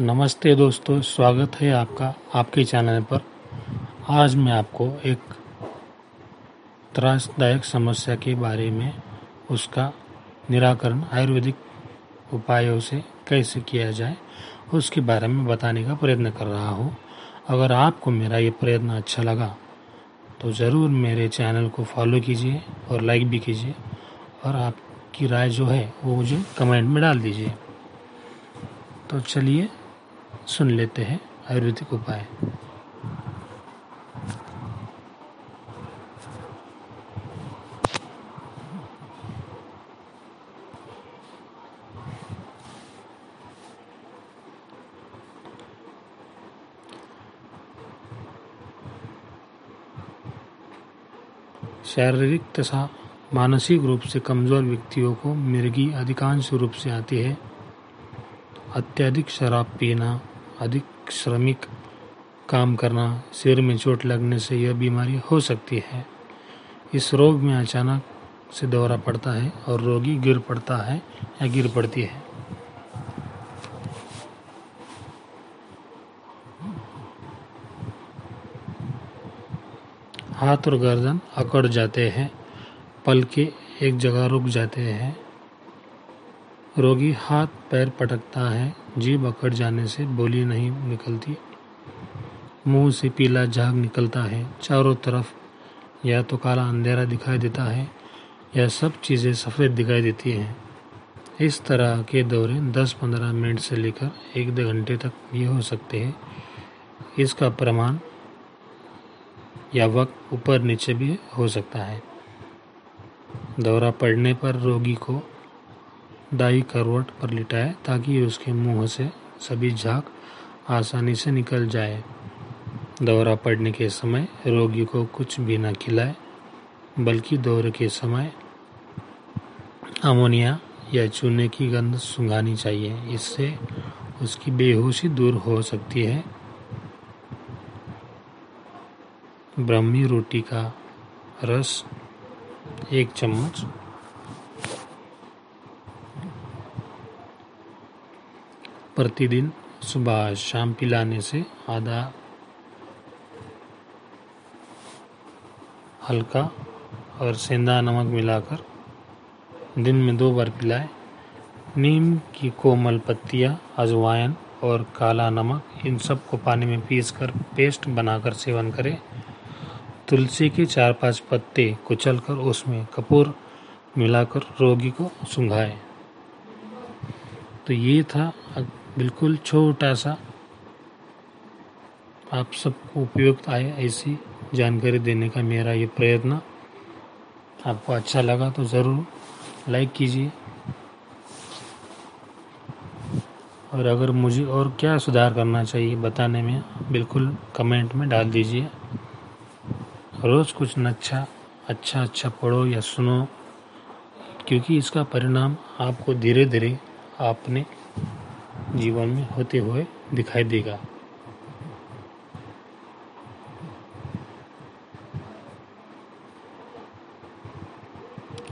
नमस्ते दोस्तों, स्वागत है आपका, आपके चैनल पर। आज मैं आपको एक त्रासदायक समस्या के बारे में उसका निराकरण आयुर्वेदिक उपायों से कैसे किया जाए, उसके बारे में बताने का प्रयत्न कर रहा हूँ। अगर आपको मेरा ये प्रयत्न अच्छा लगा तो ज़रूर मेरे चैनल को फॉलो कीजिए और लाइक भी कीजिए, और आपकी राय जो है, वो मुझे कमेंट में डाल दीजिए। तो चलिए सुन लेते हैं आयुर्वेदिक उपाय। शारीरिक तथा मानसिक रूप से कमज़ोर व्यक्तियों को मिर्गी अधिकांश रूप से आती है। अत्यधिक शराब पीना अधिक श्रमिक काम करना, सिर में चोट लगने से यह बीमारी हो सकती है। इस रोग में अचानक से दौरा पड़ता है और रोगी गिर पड़ता है या गिर पड़ती है। हाथ और गर्दन अकड़ जाते हैं, पल के एक जगह रुक जाते हैं। रोगी हाथ पैर पटकता है, जीभ अकड़ जाने से बोली नहीं निकलती। मुँह से पीला झाग निकलता है, चारों तरफ़ या तो काला अंधेरा दिखाई देता है, या सब चीज़ें सफ़ेद दिखाई देती हैं। इस तरह के दौरे 10-15 मिनट से लेकर एक दो घंटे तक भी हो सकते हैं। इसका प्रमाण या वक्त ऊपर नीचे भी हो सकता है। दौरा पड़ने पर रोगी को दाई करवट पर लिटाए ताकि उसके मुँह से सभी झाग आसानी से निकल जाए। दौरा पड़ने के समय रोगी को कुछ भी न खिलाए, बल्कि दौरे के समय अमोनिया या चूने की गंध सुंघानी चाहिए। इससे उसकी बेहोशी दूर हो सकती है। ब्रह्मी रोटी का रस एक चम्मच प्रतिदिन सुबह शाम पिलाने से आधा हल्का और सेंधा नमक मिलाकर दिन में दो बार पिलाए। नीम की कोमल पत्तियाँ, अजवाइन और काला नमक, इन सबको पानी में पीसकर पेस्ट बनाकर सेवन करें। तुलसी के चार पाँच पत्ते कुचलकर उसमें कपूर मिलाकर रोगी को सुंघाए। तो ये था बिल्कुल छोटा सा आप सबको उपयुक्त आए ऐसी जानकारी देने का मेरा ये प्रयत्न। आपको अच्छा लगा तो ज़रूर लाइक कीजिए। और अगर मुझे और क्या सुधार करना चाहिए बताने में, बिल्कुल कमेंट में डाल दीजिए। रोज़ कुछ अच्छा अच्छा अच्छा पढ़ो या सुनो, क्योंकि इसका परिणाम आपको धीरे धीरे आपने जीवन में होते हुए दिखाई देगा।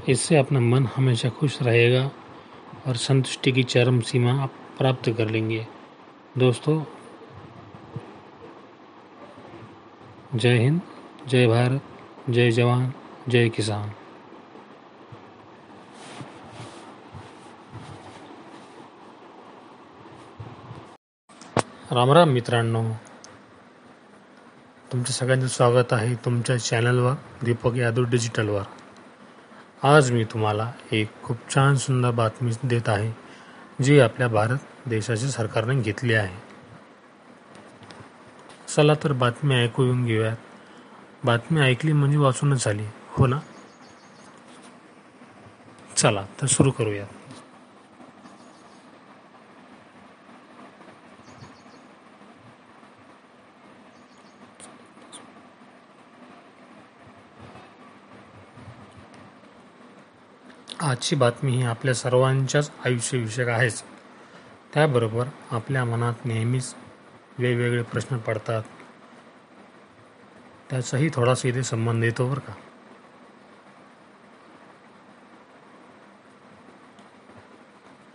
इससे अपना मन हमेशा खुश रहेगा और संतुष्टि की चरम सीमा आप प्राप्त कर लेंगे। दोस्तों, जय हिंद, जय भारत, जय जवान, जय किसान। राम राम मित्रांनो. तुमचं सगळ्यांचं स्वागत आहे तुमच्या चॅनलवर दीपक यादव डिजिटलवर. आज मी तुम्हाला एक खूप छान सुंदर बातमी देत आहे जी आपल्या भारत देशाच्या सरकारने घेतली आहे. चला तर बातमी ऐकून घेऊयात. बातमी ऐकली म्हणजे वाचूनच झाली हो ना? चला तर सुरू करूयात. आजची बातमी ही आपल्या सर्वांच्याच आयुष्यविषयक आहेच. त्याबरोबर आपल्या मनात नेहमीच वेगवेगळे प्रश्न पडतात. त्याचाही थोडासा इथे संबंध येतो बरं का.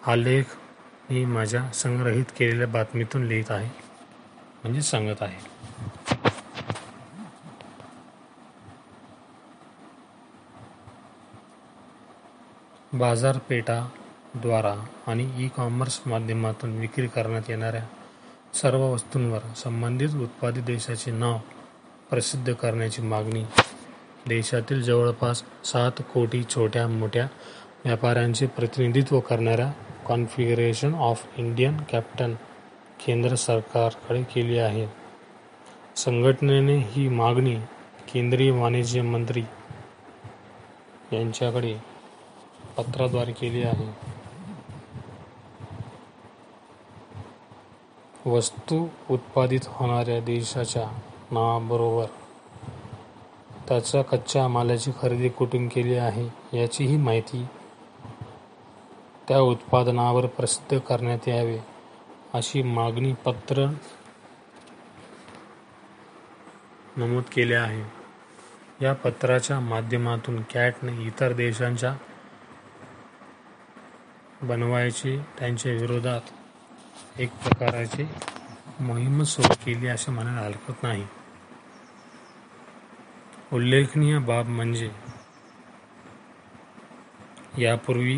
हा लेख मी माझ्या संग्रहित केलेल्या बातमीतून लिहित आहे. म्हणजे सांगत आहे. बाजारपेठाद्वारा आणि ई कॉमर्स माध्यमातून विक्री करण्यात येणाऱ्या सर्व वस्तूंवर संबंधित उत्पादित देशाचे नाव प्रसिद्ध करण्याची मागणी. देशातील जवळपास सात कोटी छोट्या मोठ्या व्यापाऱ्यांचे प्रतिनिधित्व करणाऱ्या कॉन्फिगरेशन ऑफ इंडियन कॅपिटल केंद्र सरकारकडे केली आहे. संघटनेने ही मागणी केंद्रीय वाणिज्य मंत्री यांच्याकडे पत्राद्वारे केली आहे. वस्तू उत्पादित होणाऱ्या देशाच्या नावाबरोबर त्याच्या कच्च्या मालाची खरेदी कुठून केली आहे याचीही माहिती त्या उत्पादनावर प्रसिद्ध करण्यात यावे अशी मागणी पत्र नमूद केले आहे. या पत्राच्या माध्यमातून कॅटने इतर देशांच्या बनवायची त्यांच्या विरोधात एक प्रकारची मोहीम सुरू केली असे म्हणायला हरकत नाही. उल्लेखनीय बाब म्हणजे यापूर्वी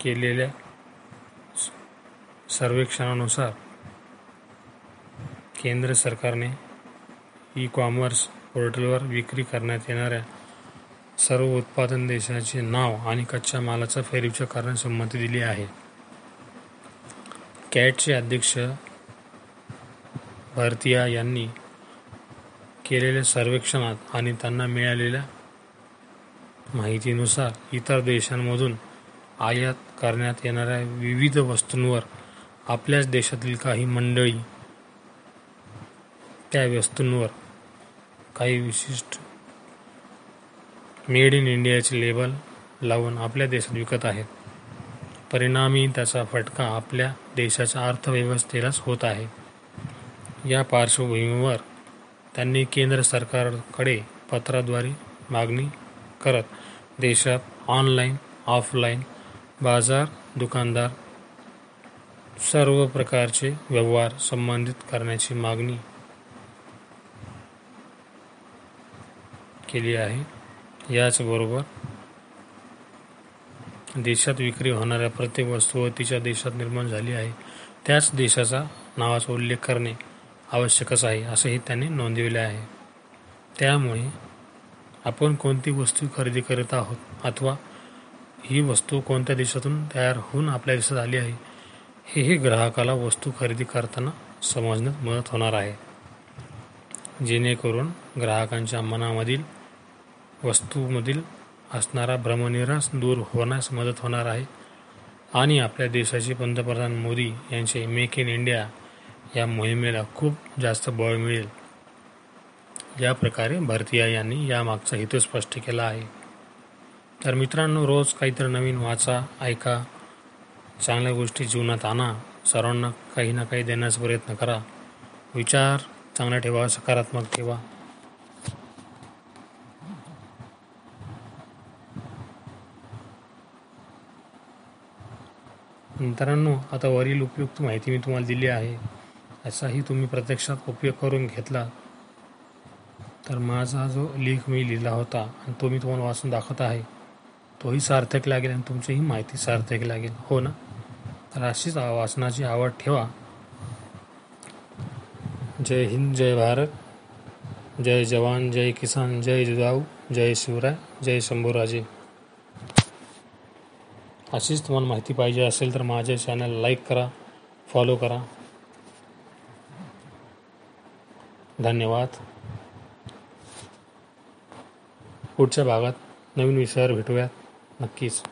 केलेल्या सर्वेक्षणानुसार केंद्र सरकारने ई कॉमर्स पोर्टलवर विक्री करण्यात येणाऱ्या सर्व उत्पादन देशाचे नाव आणि कच्च्या मालाचा फेरीच्या करण्यास संमती दिली आहे. कॅटचे अध्यक्ष भारतीया यांनी केलेल्या सर्वेक्षणात आणि त्यांना मिळालेल्या माहितीनुसार इतर देशांमधून आयात करण्यात येणाऱ्या विविध वस्तूंवर आपल्याच देशातील काही मंडळी त्या वस्तूंवर काही विशिष्ट मेड इन इंडियाचे लेबल लावून आपल्या देशात विकत आहेत. परिणामी त्याचा फटका आपल्या देशाच्या अर्थव्यवस्थेलाच होत आहे. या पार्श्वभूमीवर त्यांनी केंद्र सरकारकडे पत्राद्वारे मागणी करत देशात ऑनलाईन ऑफलाईन बाजार दुकानदार सर्व प्रकारचे व्यवहार संबंधित करण्याची मागणी केली आहे. याचबरोबर देशात विक्री होणाऱ्या प्रत्येक वस्तू तिच्या देशात निर्माण झाली आहे. त्याच देशाचा नावाचा उल्लेख करणे आवश्यकच आहे असंही त्यांनी नोंदविले आहे. त्यामुळे आपण कोणती वस्तू खरेदी करत आहोत अथवा ही वस्तू कोणत्या देशातून तयार होऊन आपल्या देशात आली आहे हेही ग्राहकाला वस्तू खरेदी करताना समजण्यात मदत होणार आहे. जेणेकरून ग्राहकांच्या मनामधील वस्तूमधील असणारा भ्रमनिरास दूर होण्यास मदत होणार आहे. आणि आपल्या देशाचे पंतप्रधान मोदी यांचे मेक इन इंडिया या मोहिमेला खूप जास्त बळ मिळेल. या प्रकारे भारतीय यांनी यामागचा हेतू स्पष्ट केला आहे. तर मित्रांनो रोज काहीतरी नवीन वाचा ऐका. चांगल्या गोष्टी जीवनात आणा. सर्वांना काही ना काही देण्याचा प्रयत्न करा. विचार चांगला ठेवा सकारात्मक ठेवा. मित्रांनो, आता वरील उपयुक्त माहिती मी तुम्हाला दिली आहे. असाही तुम्ही प्रत्यक्षात उपयोग करून घेतला. तर माझा जो लेख मी लिहिला होता आणि तो मी तुम्हाला वाचून दाखवत आहे, तोही सार्थक लागेल आणि तुमचीही माहिती सार्थक लागेल. हो ना? तर अशीच वाचनाची आवड ठेवा. जय हिंद, जय भारत. जय जवान, जय किसान, जय जिजाऊ, जय शिवराय, जय शंभूराजे. अशीच तुम्हाला माहिती पाहिजे असेल तर माझे चॅनल लाईक करा फॉलो करा. धन्यवाद. पुढच्या भागात नवीन विषयावर भेटूयात. नक्कीच.